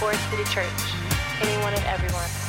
Forest City Church. Anyone and everyone.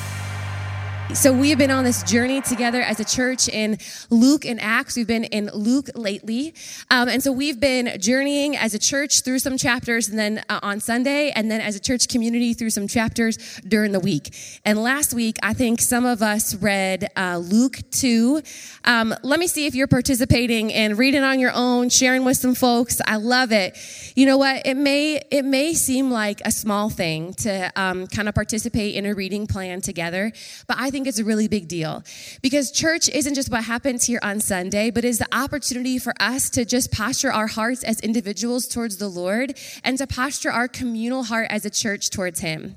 So we have been on this journey together as a church in Luke and Acts. We've been in Luke lately. Um, and so we've been journeying as a church through some chapters and then uh, on Sunday, and then as a church community through some chapters during the week. And last week, I think some of us read uh, Luke 2. Um, let me see if you're participating and reading on your own, sharing with some folks. I love it. You know what? It may, it may seem like a small thing to um, kind of participate in a reading plan together, but I think think it's a really big deal because church isn't just what happens here on Sunday, but is the opportunity for us to just posture our hearts as individuals towards the Lord and to posture our communal heart as a church towards Him.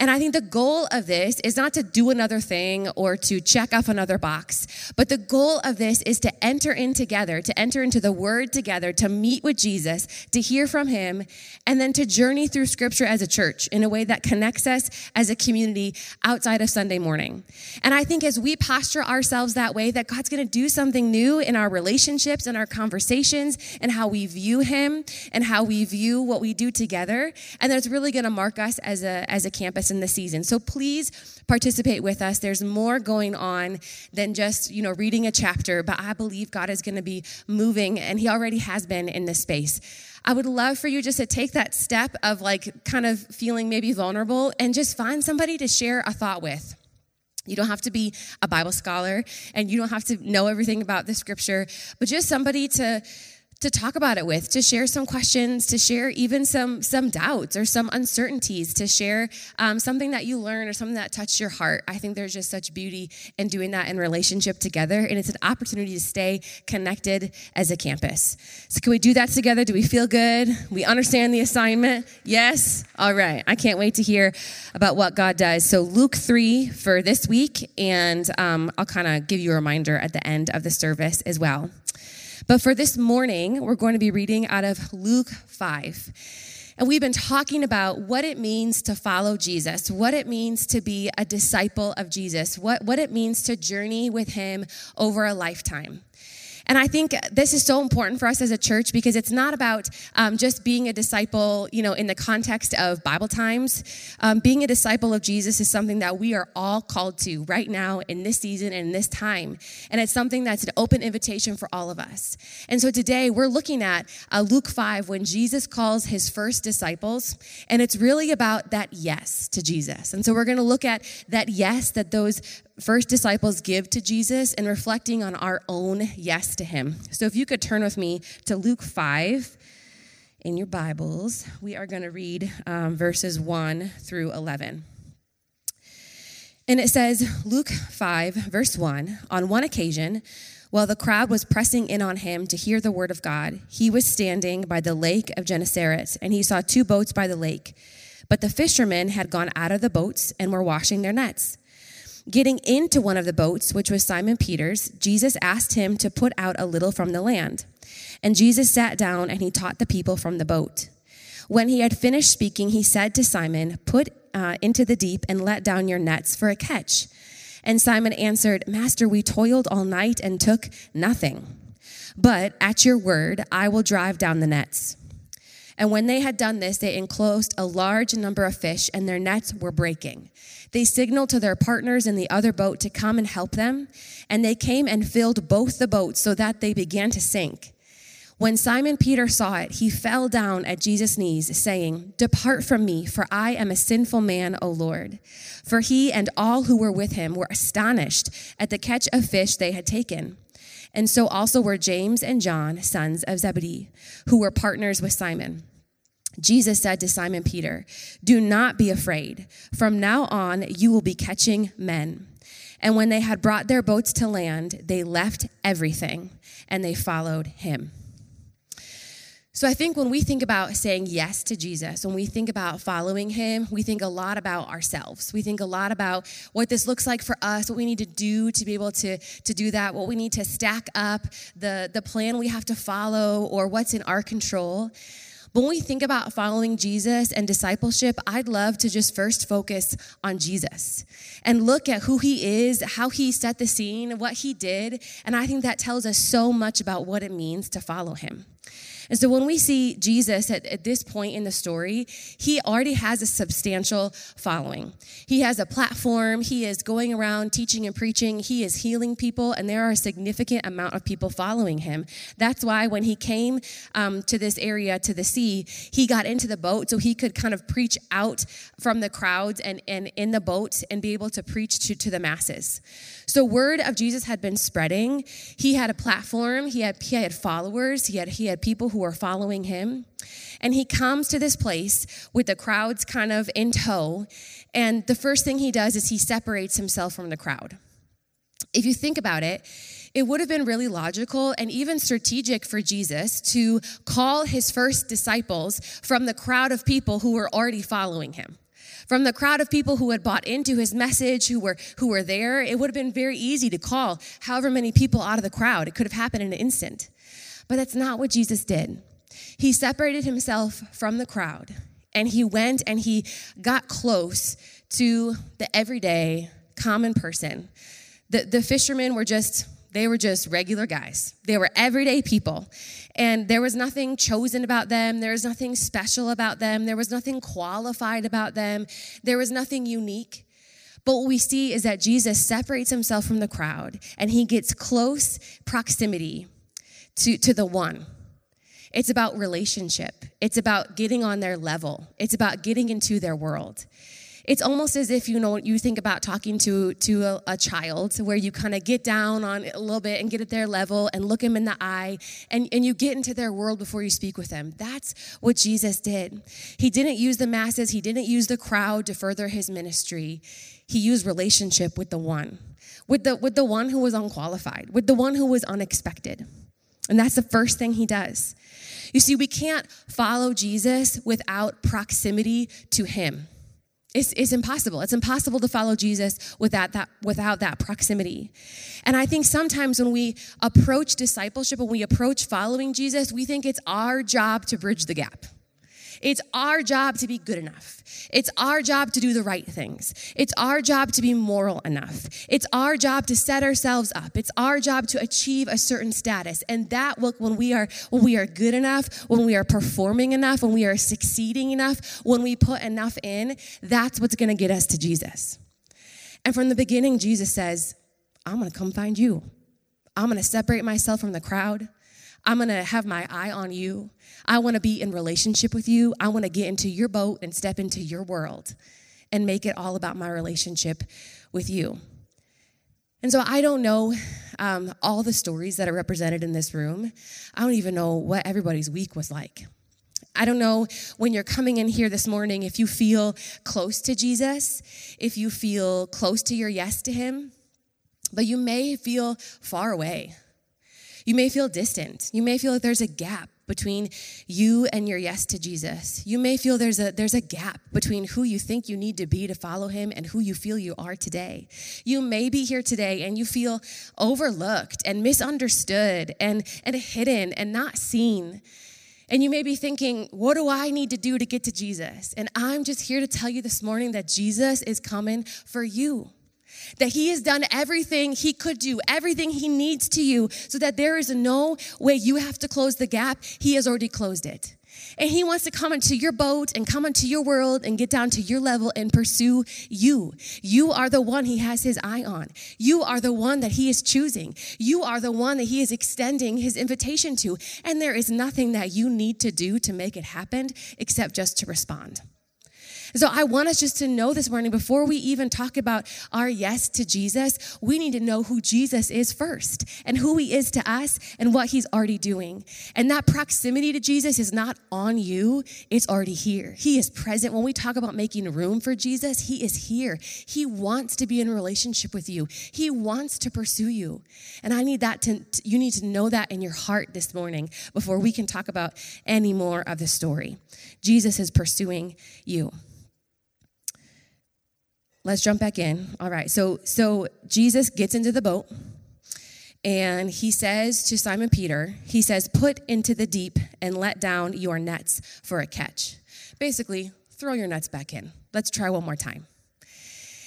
And I think the goal of this is not to do another thing or to check off another box, but the goal of this is to enter in together, to enter into the Word together, to meet with Jesus, to hear from Him, and then to journey through Scripture as a church in a way that connects us as a community outside of Sunday morning. And I think as we posture ourselves that way, that God's going to do something new in our relationships and our conversations and how we view Him and how we view what we do together. And that's really going to mark us as a, as a campus in the season. So please participate with us. There's more going on than just, you know, reading a chapter, but I believe God is going to be moving and he already has been in this space. I would love for you just to take that step of like kind of feeling maybe vulnerable and just find somebody to share a thought with. You don't have to be a Bible scholar and you don't have to know everything about the scripture, but just somebody to to talk about it with, to share some questions, to share even some some doubts or some uncertainties, to share um, something that you learned or something that touched your heart. I think there's just such beauty in doing that in relationship together, and it's an opportunity to stay connected as a campus. So, can we do that together? Do we feel good? We understand the assignment? Yes. All right. I can't wait to hear about what God does. So, Luke three for this week, and um, I'll kind of give you a reminder at the end of the service as well. But for this morning, we're going to be reading out of Luke 5. And we've been talking about what it means to follow Jesus, what it means to be a disciple of Jesus, what, what it means to journey with him over a lifetime. And I think this is so important for us as a church because it's not about um, just being a disciple, you know, in the context of Bible times. Um, being a disciple of Jesus is something that we are all called to right now in this season and in this time. And it's something that's an open invitation for all of us. And so today we're looking at uh, Luke 5 when Jesus calls his first disciples. And it's really about that yes to Jesus. And so we're going to look at that yes that those first disciples give to Jesus and reflecting on our own yes to him. So if you could turn with me to Luke 5 in your Bibles, we are going to read um, verses 1 through 11. And it says, Luke 5, verse 1 On one occasion, while the crowd was pressing in on him to hear the word of God, he was standing by the lake of Gennesaret, and he saw two boats by the lake. But the fishermen had gone out of the boats and were washing their nets. Getting into one of the boats, which was Simon Peter's, Jesus asked him to put out a little from the land. And Jesus sat down and he taught the people from the boat. When he had finished speaking, he said to Simon, Put uh, into the deep and let down your nets for a catch. And Simon answered, Master, we toiled all night and took nothing. But at your word, I will drive down the nets. And when they had done this, they enclosed a large number of fish, and their nets were breaking. They signaled to their partners in the other boat to come and help them, and they came and filled both the boats so that they began to sink. When Simon Peter saw it, he fell down at Jesus' knees, saying, Depart from me, for I am a sinful man, O Lord. For he and all who were with him were astonished at the catch of fish they had taken. And so also were James and John, sons of Zebedee, who were partners with Simon. Jesus said to Simon Peter, Do not be afraid. From now on, you will be catching men. And when they had brought their boats to land, they left everything and they followed him. So I think when we think about saying yes to Jesus, when we think about following him, we think a lot about ourselves. We think a lot about what this looks like for us, what we need to do to be able to, to do that, what we need to stack up, the, the plan we have to follow, or what's in our control. But when we think about following Jesus and discipleship, I'd love to just first focus on Jesus and look at who he is, how he set the scene, what he did. And I think that tells us so much about what it means to follow him. And so when we see Jesus at, at, this point in the story, he already has a substantial following. He has a platform, he is going around teaching and preaching, he is healing people, and there are a significant amount of people following him. That's why when he came um, to this area, to the sea, he got into the boat so he could kind of preach out from the crowds and, and in the boat and be able to preach to, to the masses. So word of Jesus had been spreading. He had a platform, he had, he had followers, he had, he had people who were following him. And he comes to this place with the crowds kind of in tow. And the first thing he does is he separates himself from the crowd. If you think about it, it would have been really logical and even strategic for Jesus to call his first disciples from the crowd of people who were already following him. From the crowd of people who had bought into his message, who were, who were there, it would have been very easy to call however many people out of the crowd. It could have happened in an instant. But that's not what Jesus did. He separated himself from the crowd and he went and he got close to the everyday common person. The, the fishermen were just, they were just regular guys. They were everyday people. And there was nothing chosen about them. There was nothing special about them. There was nothing qualified about them. There was nothing unique. But what we see is that Jesus separates himself from the crowd and he gets close proximity to, to the one. It's about relationship. It's about getting on their level. It's about getting into their world. It's almost as if you know you think about talking to to a, a child, where you kind of get down on it a little bit and get at their level and look them in the eye, and, and you get into their world before you speak with them. That's what Jesus did. He didn't use the masses. He didn't use the crowd to further his ministry. He used relationship with the one, with the with the one who was unqualified, with the one who was unexpected. And that's the first thing he does. You see, we can't follow Jesus without proximity to him. It's, it's impossible. It's impossible to follow Jesus without that, without that proximity. And I think sometimes when we approach discipleship, when we approach following Jesus, we think it's our job to bridge the gap. It's our job to be good enough. It's our job to do the right things. It's our job to be moral enough. It's our job to set ourselves up. It's our job to achieve a certain status. And that will, when we are when we are good enough, when we are performing enough, when we are succeeding enough, when we put enough in, that's what's going to get us to Jesus. And from the beginning, Jesus says, I'm going to come find you. I'm going to separate myself from the crowd. I'm going to have my eye on you. I want to be in relationship with you. I want to get into your boat and step into your world and make it all about my relationship with you. And so I don't know um, all the stories that are represented in this room. I don't even know what everybody's week was like. I don't know when you're coming in here this morning if you feel close to Jesus, if you feel close to your yes to Him, but you may feel far away. You may feel distant. You may feel like there's a gap between you and your yes to Jesus. You may feel there's a there's a gap between who you think you need to be to follow him and who you feel you are today. You may be here today and you feel overlooked and misunderstood and and hidden and not seen. And you may be thinking, what do I need to do to get to Jesus? And I'm just here to tell you this morning that Jesus is coming for you that he has done everything he could do, everything he needs to you, so that there is no way you have to close the gap. He has already closed it. And he wants to come into your boat and come into your world and get down to your level and pursue you. You are the one he has his eye on. You are the one that he is choosing. You are the one that he is extending his invitation to. And there is nothing that you need to do to make it happen except just to respond. So I want us just to know this morning, before we even talk about our yes to Jesus, we need to know who Jesus is first and who he is to us and what he's already doing. And that proximity to Jesus is not on you, it's already here. He is present. When we talk about making room for Jesus, he is here. He wants to be in relationship with you, he wants to pursue you. And I need that to, you need to know that in your heart this morning before we can talk about any more of the story. Jesus is pursuing you let's jump back in. All right. So so Jesus gets into the boat and he says to Simon Peter, he says, "Put into the deep and let down your nets for a catch." Basically, throw your nets back in. Let's try one more time.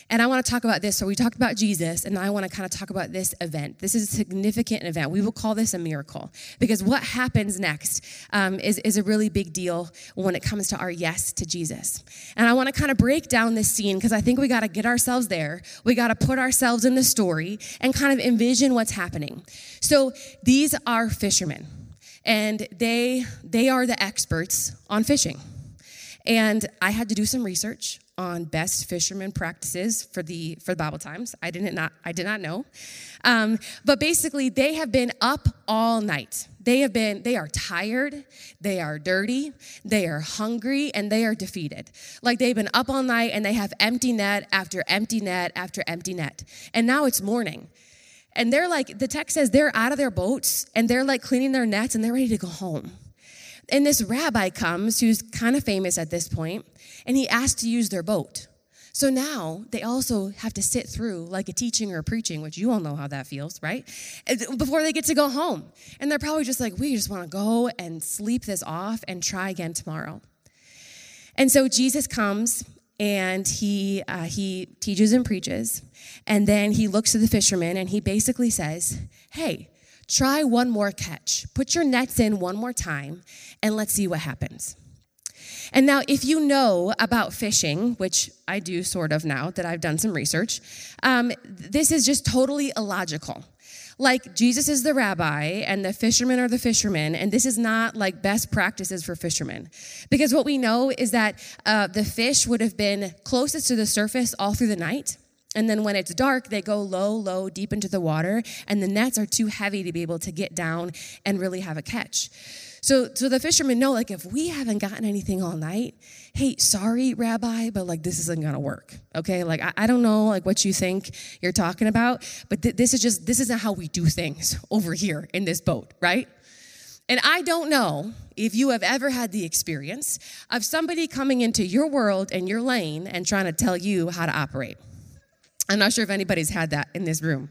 And I want to talk about this. So we talked about Jesus, and I want to kind of talk about this event. This is a significant event. We will call this a miracle because what happens next um, is, is a really big deal when it comes to our yes to Jesus. And I want to kind of break down this scene because I think we got to get ourselves there. We got to put ourselves in the story and kind of envision what's happening. So these are fishermen, and they they are the experts on fishing. And I had to do some research on best fisherman practices for the for the Bible Times. I didn't not I did not know, um, but basically they have been up all night. They have been they are tired, they are dirty, they are hungry, and they are defeated. Like they've been up all night and they have empty net after empty net after empty net, and now it's morning. And they're like, the text says they're out of their boats and they're like cleaning their nets and they're ready to go home. And this rabbi comes, who's kind of famous at this point, and he asked to use their boat. So now they also have to sit through like a teaching or a preaching, which you all know how that feels, right? Before they get to go home. And they're probably just like, we just want to go and sleep this off and try again tomorrow. And so Jesus comes and he, uh, he teaches and preaches. And then he looks to the fishermen and he basically says, hey, try one more catch. Put your nets in one more time and let's see what happens. And now, if you know about fishing, which I do sort of now that I've done some research, um, this is just totally illogical. Like, Jesus is the rabbi and the fishermen are the fishermen, and this is not like best practices for fishermen. Because what we know is that uh, the fish would have been closest to the surface all through the night. And then when it's dark, they go low, low, deep into the water, and the nets are too heavy to be able to get down and really have a catch. So, so the fishermen know, like, if we haven't gotten anything all night, hey, sorry, Rabbi, but like, this isn't gonna work. Okay, like, I, I don't know, like, what you think you're talking about, but th- this is just, this isn't how we do things over here in this boat, right? And I don't know if you have ever had the experience of somebody coming into your world and your lane and trying to tell you how to operate. I'm not sure if anybody's had that in this room.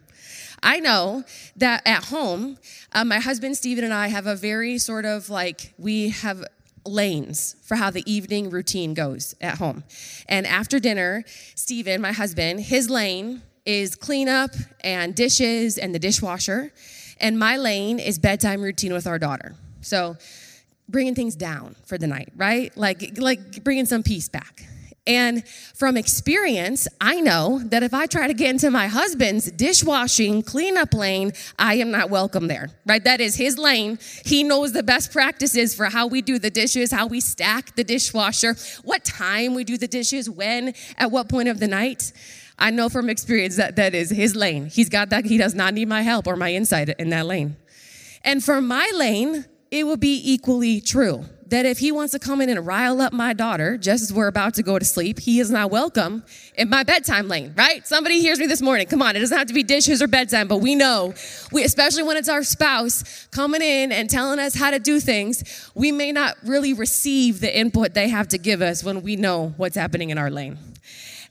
I know that at home, uh, my husband Stephen and I have a very sort of like, we have lanes for how the evening routine goes at home. And after dinner, Stephen, my husband, his lane is cleanup and dishes and the dishwasher. And my lane is bedtime routine with our daughter. So bringing things down for the night, right? Like, like bringing some peace back. And from experience, I know that if I try to get into my husband's dishwashing cleanup lane, I am not welcome there, right? That is his lane. He knows the best practices for how we do the dishes, how we stack the dishwasher, what time we do the dishes, when, at what point of the night. I know from experience that that is his lane. He's got that. He does not need my help or my insight in that lane. And for my lane, it will be equally true that if he wants to come in and rile up my daughter just as we're about to go to sleep, he is not welcome in my bedtime lane, right? Somebody hears me this morning. Come on, it doesn't have to be dishes or bedtime, but we know, we, especially when it's our spouse coming in and telling us how to do things, we may not really receive the input they have to give us when we know what's happening in our lane.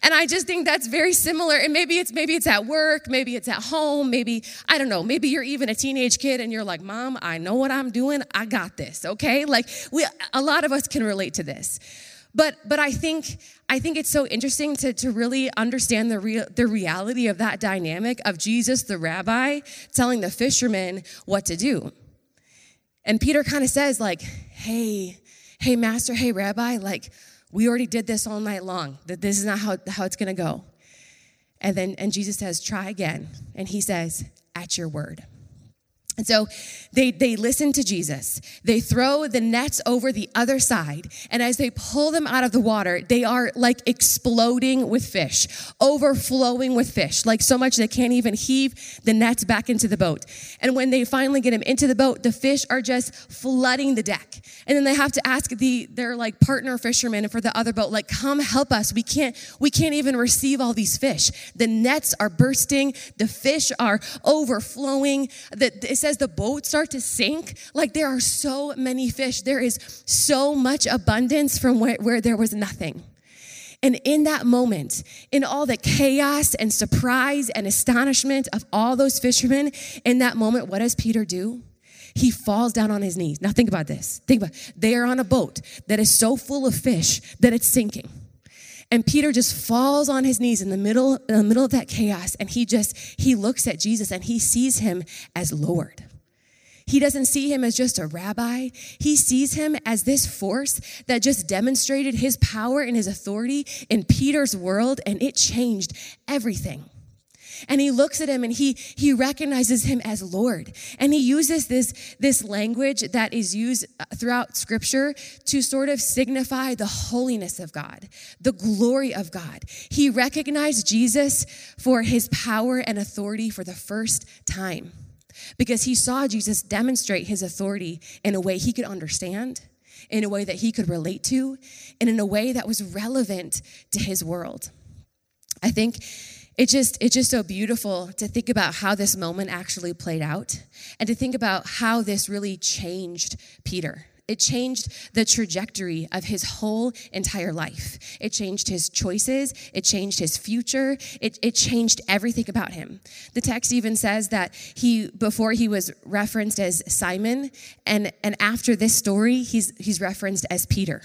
And I just think that's very similar. And maybe it's maybe it's at work, maybe it's at home, maybe I don't know, maybe you're even a teenage kid and you're like, "Mom, I know what I'm doing. I got this." Okay? Like we a lot of us can relate to this. But but I think I think it's so interesting to, to really understand the real the reality of that dynamic of Jesus the rabbi telling the fishermen what to do. And Peter kind of says like, "Hey, hey master, hey rabbi, like we already did this all night long, that this is not how, how it's gonna go. And then and Jesus says, try again. And he says, at your word. And so they, they listen to Jesus. They throw the nets over the other side. And as they pull them out of the water, they are like exploding with fish, overflowing with fish, like so much they can't even heave the nets back into the boat. And when they finally get them into the boat, the fish are just flooding the deck. And then they have to ask the their like partner fishermen for the other boat, like, come help us. We can't, we can't even receive all these fish. The nets are bursting, the fish are overflowing. The, says the boats start to sink, like there are so many fish. There is so much abundance from where, where there was nothing. And in that moment, in all the chaos and surprise and astonishment of all those fishermen, in that moment, what does Peter do? He falls down on his knees. Now think about this. Think about it. they are on a boat that is so full of fish that it's sinking. And Peter just falls on his knees in the middle, in the middle of that chaos, and he just he looks at Jesus and he sees him as Lord. He doesn't see him as just a rabbi. He sees him as this force that just demonstrated his power and his authority in Peter's world, and it changed everything and he looks at him and he he recognizes him as lord. And he uses this this language that is used uh, throughout scripture to sort of signify the holiness of god the glory of god. He recognized jesus for his power and authority for the first time because he saw jesus demonstrate his authority in a way he could understand in a way that he could relate to and in a way that was relevant to his world. I think it just it's just so beautiful to think about how this moment actually played out and to think about how this really changed Peter. It changed the trajectory of his whole entire life. It changed his choices. It changed his future. It, it changed everything about him. The text even says that he, before he was referenced as Simon, and, and after this story, he's, he's referenced as Peter.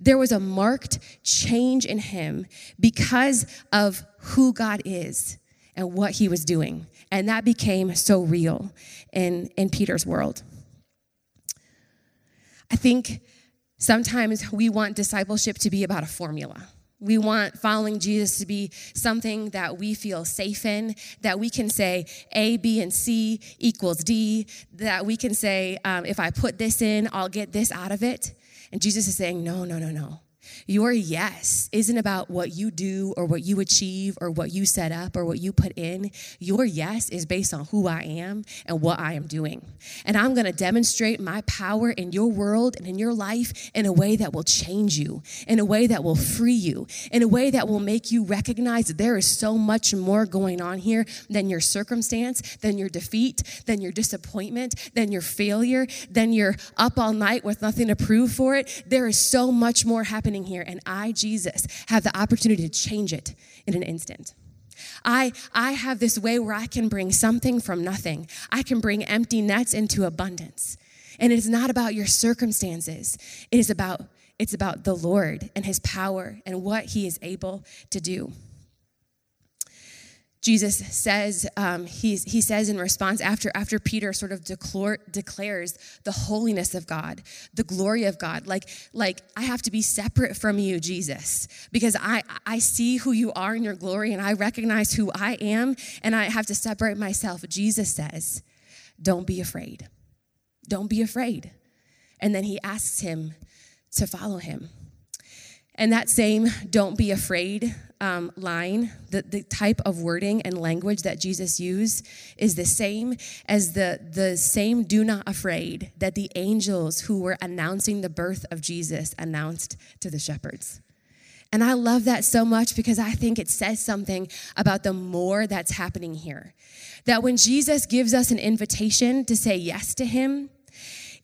There was a marked change in him because of who God is and what he was doing. And that became so real in, in Peter's world. I think sometimes we want discipleship to be about a formula. We want following Jesus to be something that we feel safe in, that we can say A, B, and C equals D, that we can say, um, if I put this in, I'll get this out of it. And Jesus is saying, no, no, no, no. Your yes isn't about what you do or what you achieve or what you set up or what you put in. Your yes is based on who I am and what I am doing. And I'm going to demonstrate my power in your world and in your life in a way that will change you, in a way that will free you, in a way that will make you recognize that there is so much more going on here than your circumstance, than your defeat, than your disappointment, than your failure, than your up all night with nothing to prove for it. There is so much more happening happening here, and I, Jesus, have the opportunity to change it in an instant. I, I have this way where I can bring something from nothing. I can bring empty nets into abundance. And it is not about your circumstances. It is about it's about the Lord and his power and what he is able to do. Jesus says, um, he says in response, after, after Peter sort of declare, declares the holiness of God, the glory of God, like, like, I have to be separate from you, Jesus, because I, I see who you are in your glory and I recognize who I am and I have to separate myself. Jesus says, Don't be afraid. Don't be afraid. And then he asks him to follow him. And that same don't be afraid um, line, the, the type of wording and language that Jesus used is the same as the, the same do not afraid that the angels who were announcing the birth of Jesus announced to the shepherds. And I love that so much because I think it says something about the more that's happening here. That when Jesus gives us an invitation to say yes to him,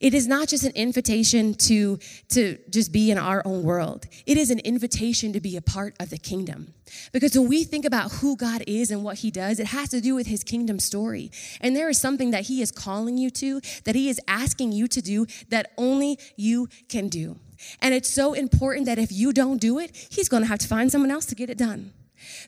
it is not just an invitation to, to just be in our own world. It is an invitation to be a part of the kingdom. Because when we think about who God is and what he does, it has to do with his kingdom story. And there is something that he is calling you to, that he is asking you to do that only you can do. And it's so important that if you don't do it, he's going to have to find someone else to get it done.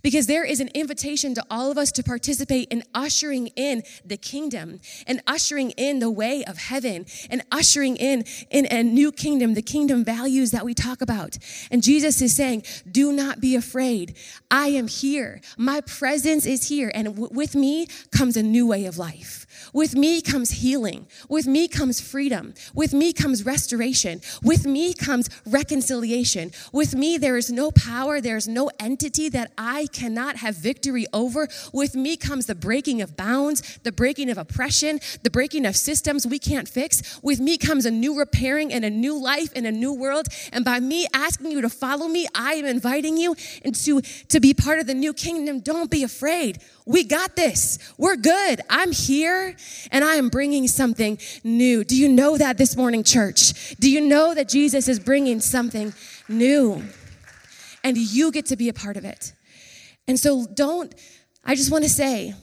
Because there is an invitation to all of us to participate in ushering in the kingdom and ushering in the way of heaven and ushering in in a new kingdom, the kingdom values that we talk about. And Jesus is saying, "Do not be afraid. I am here. My presence is here and w- with me comes a new way of life." With me comes healing. With me comes freedom. With me comes restoration. With me comes reconciliation. With me, there is no power, there is no entity that I cannot have victory over. With me comes the breaking of bounds, the breaking of oppression, the breaking of systems we can't fix. With me comes a new repairing and a new life and a new world. And by me asking you to follow me, I am inviting you into to be part of the new kingdom. Don't be afraid. We got this. We're good. I'm here and I am bringing something new. Do you know that this morning, church? Do you know that Jesus is bringing something new? And you get to be a part of it. And so don't, I just want to say,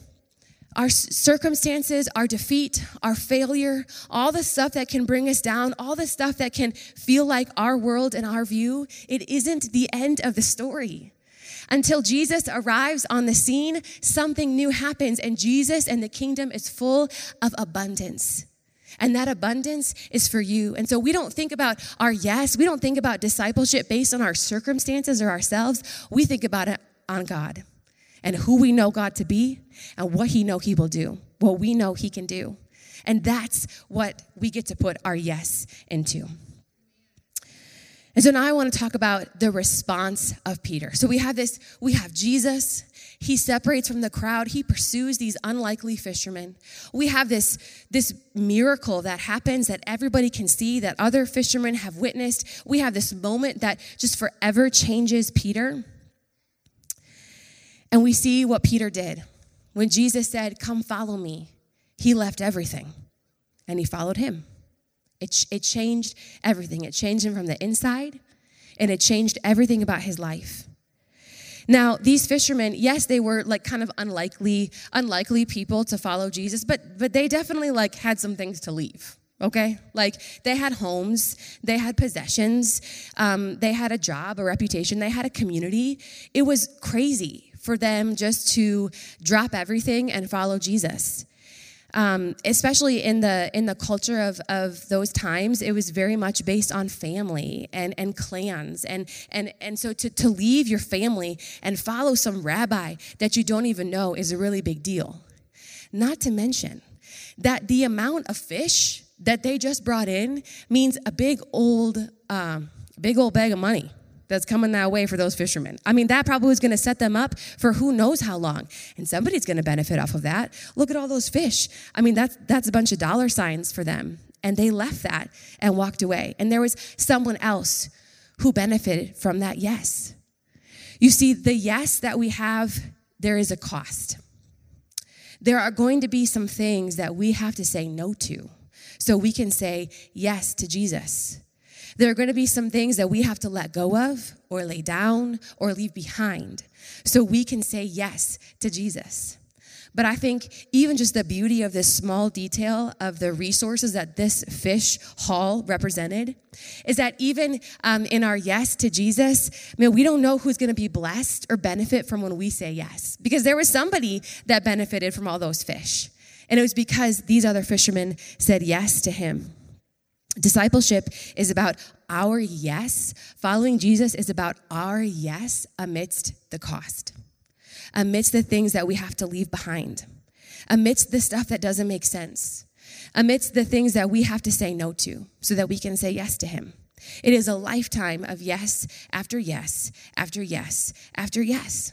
our circumstances, our defeat, our failure, all the stuff that can bring us down, all the stuff that can feel like our world and our view, it isn't the end of the story. Until Jesus arrives on the scene, something new happens, and Jesus and the kingdom is full of abundance. And that abundance is for you. And so we don't think about our yes, we don't think about discipleship based on our circumstances or ourselves. We think about it on God and who we know God to be and what he know he will do, what we know he can do. And that's what we get to put our yes into. And so now I want to talk about the response of Peter. So we have this, we have Jesus. He separates from the crowd. He pursues these unlikely fishermen. We have this, this miracle that happens that everybody can see, that other fishermen have witnessed. We have this moment that just forever changes Peter. And we see what Peter did. When Jesus said, Come follow me, he left everything and he followed him. It, it changed everything. It changed him from the inside, and it changed everything about his life. Now, these fishermen, yes, they were like kind of unlikely, unlikely people to follow Jesus, but but they definitely like had some things to leave. Okay, like they had homes, they had possessions, um, they had a job, a reputation, they had a community. It was crazy for them just to drop everything and follow Jesus um, especially in the in the culture of, of those times, it was very much based on family and, and clans. And, and, and so to, to leave your family and follow some rabbi that you don't even know is a really big deal. Not to mention that the amount of fish that they just brought in means a big old, um, big old bag of money that's coming that way for those fishermen. I mean, that probably was going to set them up for who knows how long. And somebody's going to benefit off of that. Look at all those fish. I mean, that's, that's a bunch of dollar signs for them. And they left that and walked away. And there was someone else who benefited from that yes. You see, the yes that we have, there is a cost. There are going to be some things that we have to say no to so we can say yes to Jesus. There are going to be some things that we have to let go of, or lay down, or leave behind, so we can say yes to Jesus. But I think even just the beauty of this small detail of the resources that this fish haul represented is that even um, in our yes to Jesus, I mean, we don't know who's going to be blessed or benefit from when we say yes. Because there was somebody that benefited from all those fish. And it was because these other fishermen said yes to him. Discipleship is about our yes. Following Jesus is about our yes amidst the cost, amidst the things that we have to leave behind, amidst the stuff that doesn't make sense, amidst the things that we have to say no to so that we can say yes to Him. It is a lifetime of yes after yes after yes after yes.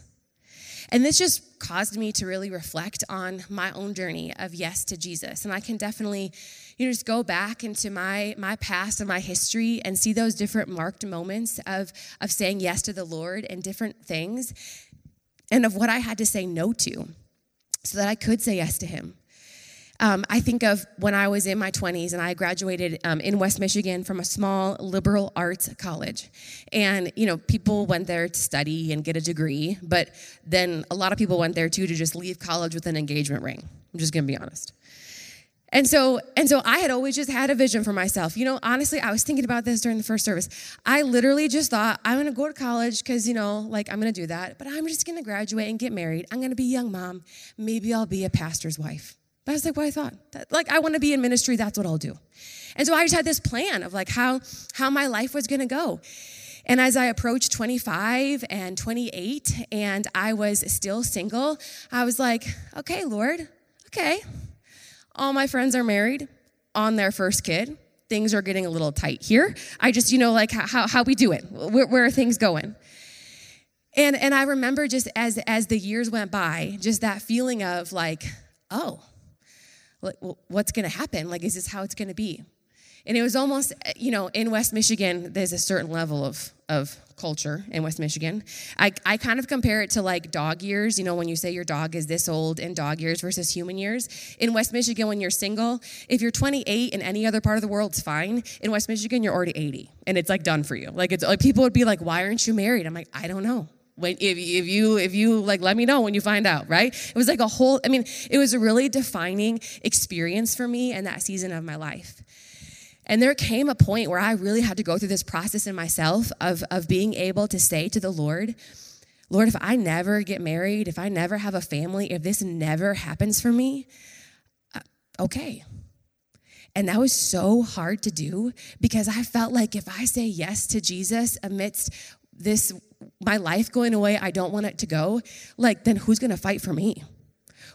And this just caused me to really reflect on my own journey of yes to Jesus. And I can definitely you know, just go back into my my past and my history and see those different marked moments of of saying yes to the Lord and different things and of what I had to say no to so that I could say yes to him. Um, I think of when I was in my 20s and I graduated um, in West Michigan from a small liberal arts college. And, you know, people went there to study and get a degree, but then a lot of people went there too to just leave college with an engagement ring. I'm just gonna be honest. And so, and so I had always just had a vision for myself. You know, honestly, I was thinking about this during the first service. I literally just thought, I'm gonna go to college because, you know, like I'm gonna do that, but I'm just gonna graduate and get married. I'm gonna be a young mom. Maybe I'll be a pastor's wife. That's like what I thought. That, like, I wanna be in ministry, that's what I'll do. And so I just had this plan of like how, how my life was gonna go. And as I approached 25 and 28 and I was still single, I was like, okay, Lord, okay, all my friends are married on their first kid. Things are getting a little tight here. I just, you know, like how, how we do it. Where, where are things going? And, and I remember just as, as the years went by, just that feeling of like, oh, what's going to happen? Like, is this how it's going to be? And it was almost, eh, you know, in West Michigan, there's a certain level of, of culture in West Michigan. I, I kind of compare it to like dog years, you know, when you say your dog is this old in dog years versus human years. In West Michigan, when you're single, if you're 28 in any other part of the world, it's fine. In West Michigan, you're already 80 and it's like done for you. Like, it's like people would be like, why aren't you married? I'm like, I don't know. when if, if you if you like let me know when you find out right it was like a whole i mean it was a really defining experience for me and that season of my life and there came a point where i really had to go through this process in myself of of being able to say to the lord lord if i never get married if i never have a family if this never happens for me uh, okay and that was so hard to do because I felt like if I say yes to Jesus amidst this my life going away, I don't want it to go, like, then who's gonna fight for me?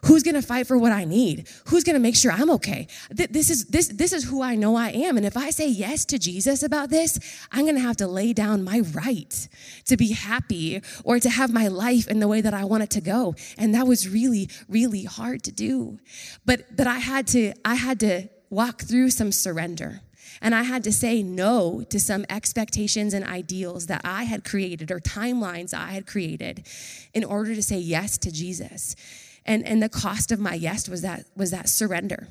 Who's gonna fight for what I need? Who's gonna make sure I'm okay? This is this this is who I know I am. And if I say yes to Jesus about this, I'm gonna have to lay down my right to be happy or to have my life in the way that I want it to go. And that was really, really hard to do. But but I had to, I had to walk through some surrender. And I had to say no to some expectations and ideals that I had created or timelines I had created in order to say yes to Jesus. And, and the cost of my yes was that, was that surrender.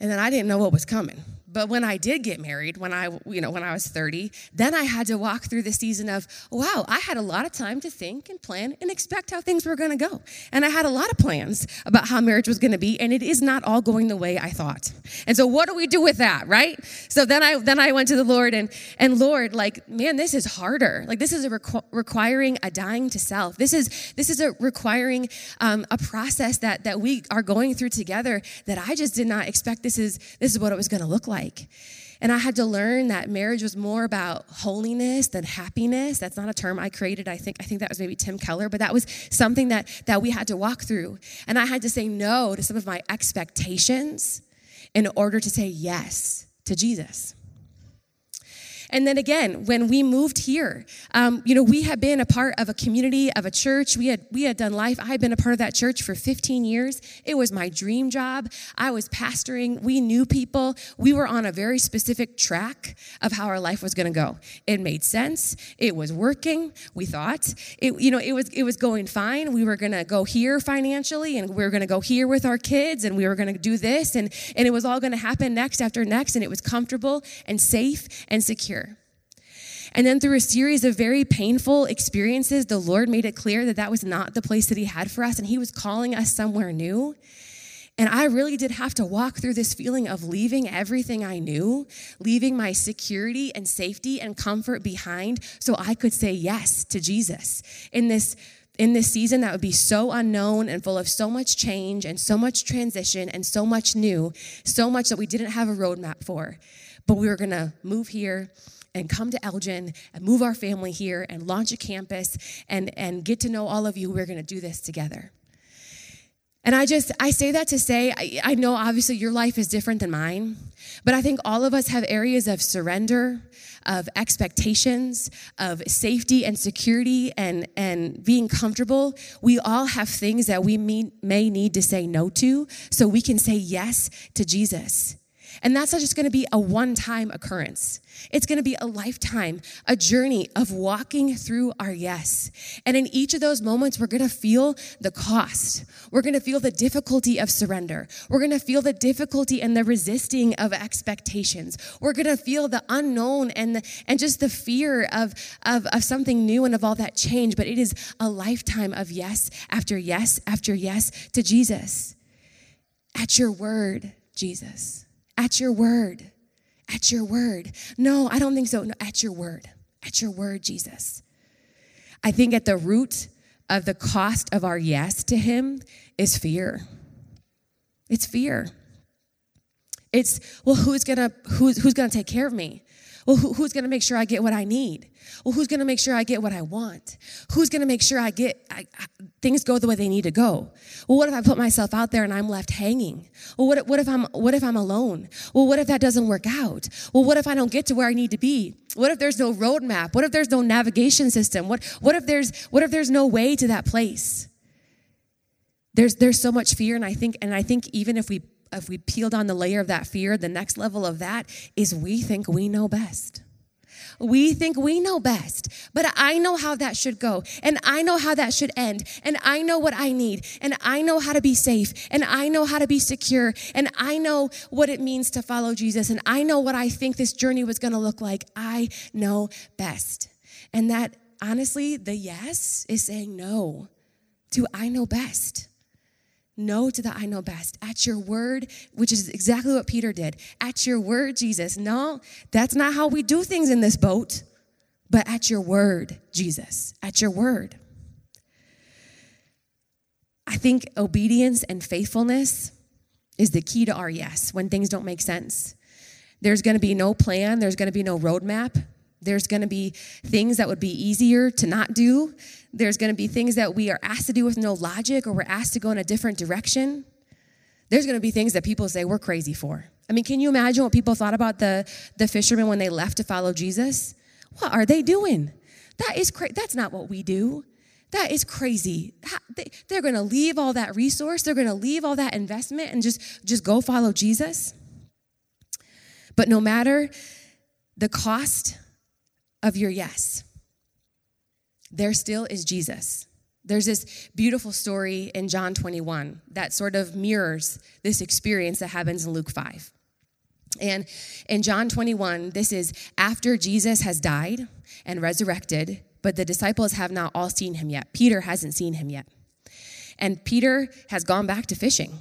And then I didn't know what was coming. But when I did get married, when I, you know, when I was 30, then I had to walk through the season of, wow, I had a lot of time to think and plan and expect how things were going to go. And I had a lot of plans about how marriage was going to be, and it is not all going the way I thought. And so what do we do with that, right? So then I then I went to the Lord and and Lord, like, man, this is harder. Like this is a requ- requiring a dying to self. This is this is a requiring um, a process that that we are going through together that I just did not expect this is this is what it was going to look like like. And I had to learn that marriage was more about holiness than happiness. That's not a term I created. I think I think that was maybe Tim Keller, but that was something that that we had to walk through. And I had to say no to some of my expectations in order to say yes to Jesus. And then again, when we moved here, um, you know, we had been a part of a community, of a church. We had we had done life. I had been a part of that church for 15 years. It was my dream job. I was pastoring. We knew people. We were on a very specific track of how our life was going to go. It made sense. It was working. We thought it. You know, it was it was going fine. We were going to go here financially, and we were going to go here with our kids, and we were going to do this, and and it was all going to happen next after next, and it was comfortable and safe and secure. And then through a series of very painful experiences, the Lord made it clear that that was not the place that He had for us, and He was calling us somewhere new. And I really did have to walk through this feeling of leaving everything I knew, leaving my security and safety and comfort behind so I could say yes to Jesus in this in this season that would be so unknown and full of so much change and so much transition and so much new, so much that we didn't have a roadmap for. But we were going to move here and come to Elgin and move our family here and launch a campus and, and get to know all of you. We're going to do this together. And I just, I say that to say, I, I, know obviously your life is different than mine, but I think all of us have areas of surrender, of expectations, of safety and security and, and being comfortable. We all have things that we may, may need to say no to so we can say yes to Jesus. And that's not just going to be a one time occurrence. It's going to be a lifetime, a journey of walking through our yes. And in each of those moments, we're going to feel the cost. We're going to feel the difficulty of surrender. We're going to feel the difficulty and the resisting of expectations. We're going to feel the unknown and, the, and just the fear of, of, of something new and of all that change. But it is a lifetime of yes after yes after yes to Jesus. At your word, Jesus. At your word. At your word. No, I don't think so. No, at your word. At your word, Jesus. I think at the root of the cost of our yes to Him is fear. It's fear. It's, well, who's gonna, who's, who's gonna take care of me? Well, who, who's going to make sure I get what I need? Well, who's going to make sure I get what I want? Who's going to make sure I get I, I, things go the way they need to go? Well, what if I put myself out there and I'm left hanging? Well, what, what if I'm what if I'm alone? Well, what if that doesn't work out? Well, what if I don't get to where I need to be? What if there's no roadmap? What if there's no navigation system? What what if there's what if there's no way to that place? There's there's so much fear, and I think and I think even if we if we peeled on the layer of that fear, the next level of that is we think we know best. We think we know best, but I know how that should go, and I know how that should end, and I know what I need, and I know how to be safe, and I know how to be secure, and I know what it means to follow Jesus, and I know what I think this journey was gonna look like. I know best. And that honestly, the yes is saying no to I know best. No to the I know best. At your word, which is exactly what Peter did. At your word, Jesus. No, that's not how we do things in this boat. But at your word, Jesus. At your word. I think obedience and faithfulness is the key to our yes when things don't make sense. There's going to be no plan, there's going to be no roadmap. There's going to be things that would be easier to not do. There's going to be things that we are asked to do with no logic or we're asked to go in a different direction. There's going to be things that people say we're crazy for. I mean, can you imagine what people thought about the, the fishermen when they left to follow Jesus? What are they doing? That is crazy. That's not what we do. That is crazy. They're going to leave all that resource, they're going to leave all that investment and just, just go follow Jesus. But no matter the cost of your yes, there still is Jesus. There's this beautiful story in John 21 that sort of mirrors this experience that happens in Luke 5. And in John 21, this is after Jesus has died and resurrected, but the disciples have not all seen him yet. Peter hasn't seen him yet. And Peter has gone back to fishing.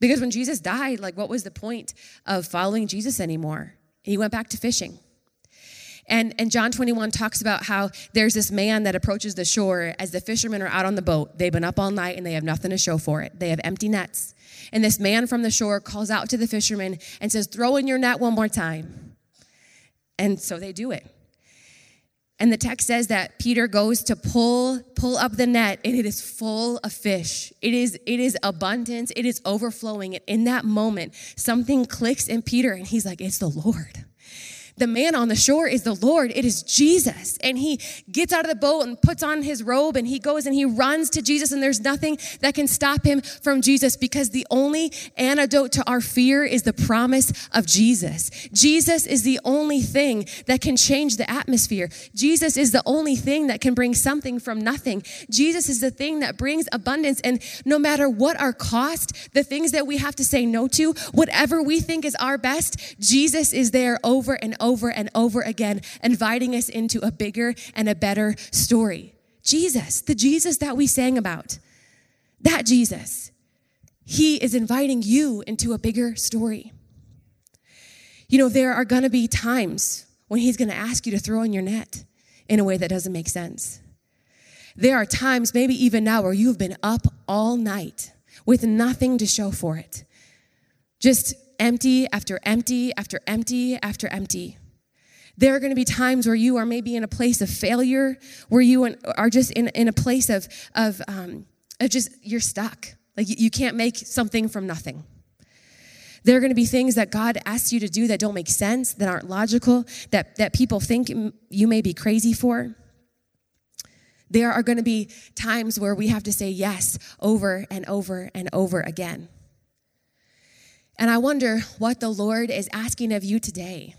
Because when Jesus died, like what was the point of following Jesus anymore? He went back to fishing. And, and John 21 talks about how there's this man that approaches the shore as the fishermen are out on the boat. They've been up all night and they have nothing to show for it. They have empty nets. And this man from the shore calls out to the fishermen and says, Throw in your net one more time. And so they do it. And the text says that Peter goes to pull pull up the net and it is full of fish. It is it is abundance, it is overflowing. And in that moment, something clicks in Peter and he's like, "It's the Lord." The man on the shore is the Lord. It is Jesus. And he gets out of the boat and puts on his robe and he goes and he runs to Jesus. And there's nothing that can stop him from Jesus because the only antidote to our fear is the promise of Jesus. Jesus is the only thing that can change the atmosphere. Jesus is the only thing that can bring something from nothing. Jesus is the thing that brings abundance. And no matter what our cost, the things that we have to say no to, whatever we think is our best, Jesus is there over and over over and over again, inviting us into a bigger and a better story. Jesus, the Jesus that we sang about, that Jesus, he is inviting you into a bigger story. You know, there are going to be times when he's going to ask you to throw in your net in a way that doesn't make sense. There are times, maybe even now, where you've been up all night with nothing to show for it. Just empty after empty after empty after empty. There are going to be times where you are maybe in a place of failure, where you are just in, in a place of, of, um, of just, you're stuck. Like you, you can't make something from nothing. There are going to be things that God asks you to do that don't make sense, that aren't logical, that, that people think you may be crazy for. There are going to be times where we have to say yes over and over and over again. And I wonder what the Lord is asking of you today.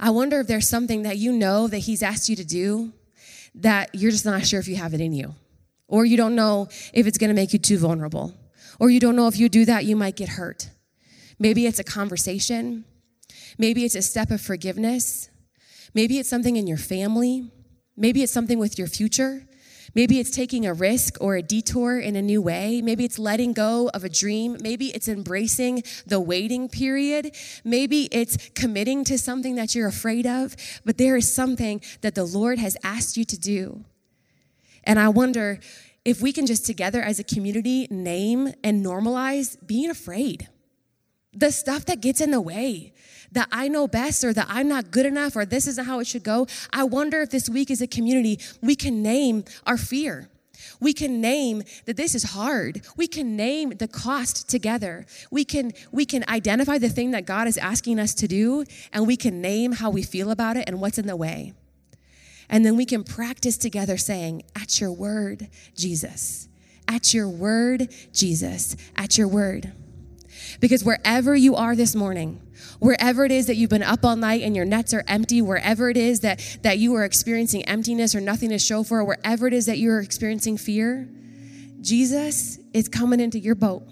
I wonder if there's something that you know that He's asked you to do that you're just not sure if you have it in you, or you don't know if it's to make you too vulnerable, or you don't know if you do that, you might get hurt. Maybe it's a conversation, maybe it's a step of forgiveness, maybe it's something in your family, maybe it's something with your future. Maybe it's taking a risk or a detour in a new way. Maybe it's letting go of a dream. Maybe it's embracing the waiting period. Maybe it's committing to something that you're afraid of. But there is something that the Lord has asked you to do. And I wonder if we can just together as a community name and normalize being afraid. The stuff that gets in the way, that I know best or that I'm not good enough or this isn't how it should go. I wonder if this week as a community, we can name our fear. We can name that this is hard. We can name the cost together. We can, we can identify the thing that God is asking us to do, and we can name how we feel about it and what's in the way. And then we can practice together saying, At your word, Jesus. At your word, Jesus. At your word. Because wherever you are this morning, wherever it is that you've been up all night and your nets are empty, wherever it is that, that you are experiencing emptiness or nothing to show for, wherever it is that you are experiencing fear, Jesus is coming into your boat.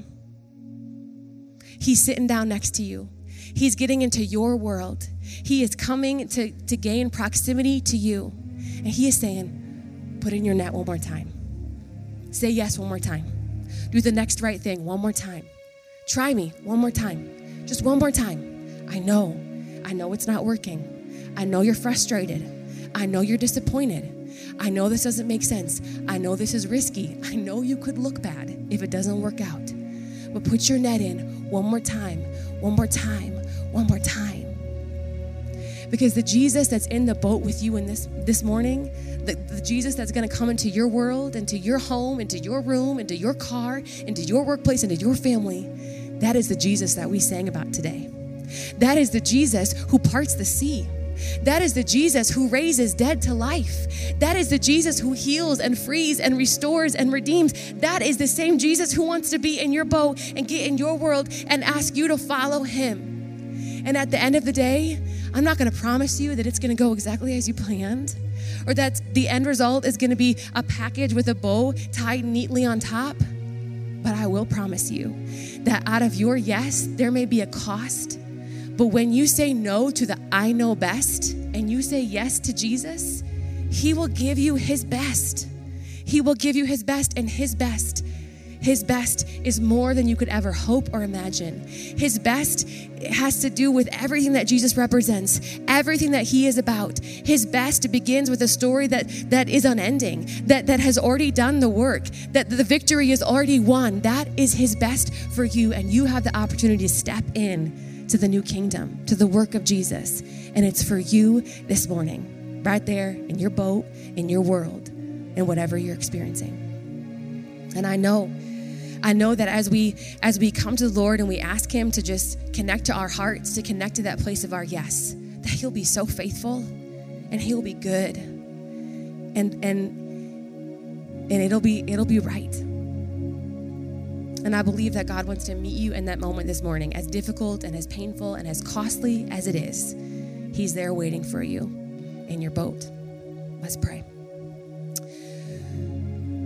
He's sitting down next to you. He's getting into your world. He is coming to, to gain proximity to you. And He is saying, put in your net one more time. Say yes one more time. Do the next right thing one more time. Try me one more time. Just one more time. I know. I know it's not working. I know you're frustrated. I know you're disappointed. I know this doesn't make sense. I know this is risky. I know you could look bad if it doesn't work out. But put your net in one more time, one more time, one more time. Because the Jesus that's in the boat with you in this, this morning, the, the Jesus that's gonna come into your world, into your home, into your room, into your car, into your workplace, into your family, that is the Jesus that we sang about today. That is the Jesus who parts the sea. That is the Jesus who raises dead to life. That is the Jesus who heals and frees and restores and redeems. That is the same Jesus who wants to be in your boat and get in your world and ask you to follow him. And at the end of the day, I'm not going to promise you that it's going to go exactly as you planned or that the end result is going to be a package with a bow tied neatly on top. But I will promise you that out of your yes, there may be a cost but when you say no to the I know best and you say yes to Jesus, He will give you His best. He will give you His best, and His best, His best is more than you could ever hope or imagine. His best has to do with everything that Jesus represents, everything that He is about. His best begins with a story that, that is unending, that, that has already done the work, that the victory is already won. That is His best for you, and you have the opportunity to step in to the new kingdom, to the work of Jesus. And it's for you this morning, right there in your boat, in your world, in whatever you're experiencing. And I know, I know that as we as we come to the Lord and we ask him to just connect to our hearts, to connect to that place of our yes, that he'll be so faithful and he'll be good. And and and it'll be it'll be right. And I believe that God wants to meet you in that moment this morning, as difficult and as painful and as costly as it is. He's there waiting for you in your boat. Let's pray.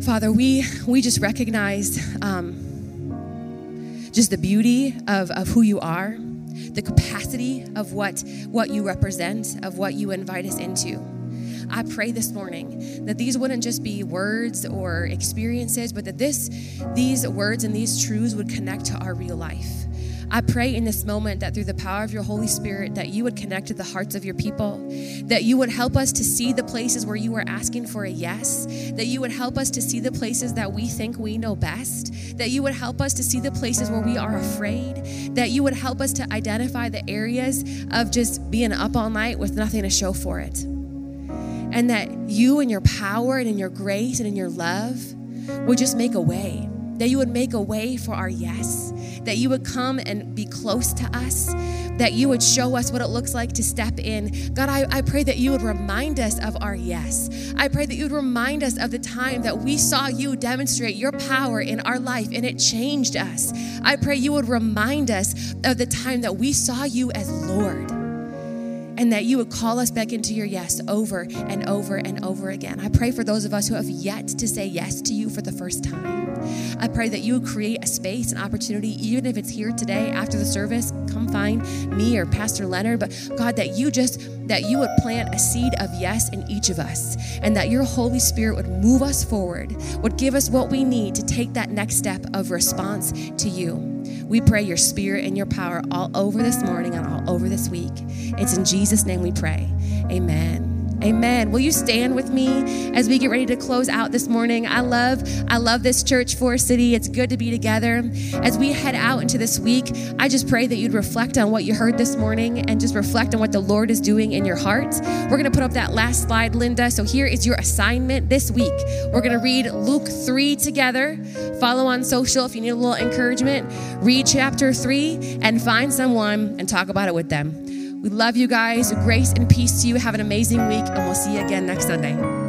Father, we, we just recognize um, just the beauty of, of who you are, the capacity of what, what you represent, of what you invite us into. I pray this morning that these wouldn't just be words or experiences, but that this, these words and these truths would connect to our real life. I pray in this moment that through the power of your Holy Spirit that you would connect to the hearts of your people, that you would help us to see the places where you are asking for a yes, that you would help us to see the places that we think we know best, that you would help us to see the places where we are afraid, that you would help us to identify the areas of just being up all night with nothing to show for it and that you and your power and in your grace and in your love would just make a way. That you would make a way for our yes. That you would come and be close to us. That you would show us what it looks like to step in. God, I, I pray that you would remind us of our yes. I pray that you would remind us of the time that we saw you demonstrate your power in our life and it changed us. I pray you would remind us of the time that we saw you as Lord and that you would call us back into your yes over and over and over again. I pray for those of us who have yet to say yes to you for the first time. I pray that you would create a space, an opportunity, even if it's here today after the service, come find me or Pastor Leonard. But God, that you just, that you would plant a seed of yes in each of us and that your Holy Spirit would move us forward, would give us what we need to take that next step of response to you. We pray your spirit and your power all over this morning and all over this week. It's in Jesus' name we pray. Amen. Amen. Will you stand with me as we get ready to close out this morning? I love, I love this church Forest City. It's good to be together. As we head out into this week, I just pray that you'd reflect on what you heard this morning and just reflect on what the Lord is doing in your heart. We're going to put up that last slide, Linda. So here is your assignment this week. We're going to read Luke 3 together. Follow on social if you need a little encouragement. Read chapter 3 and find someone and talk about it with them. We love you guys. Grace and peace to you. Have an amazing week, and we'll see you again next Sunday.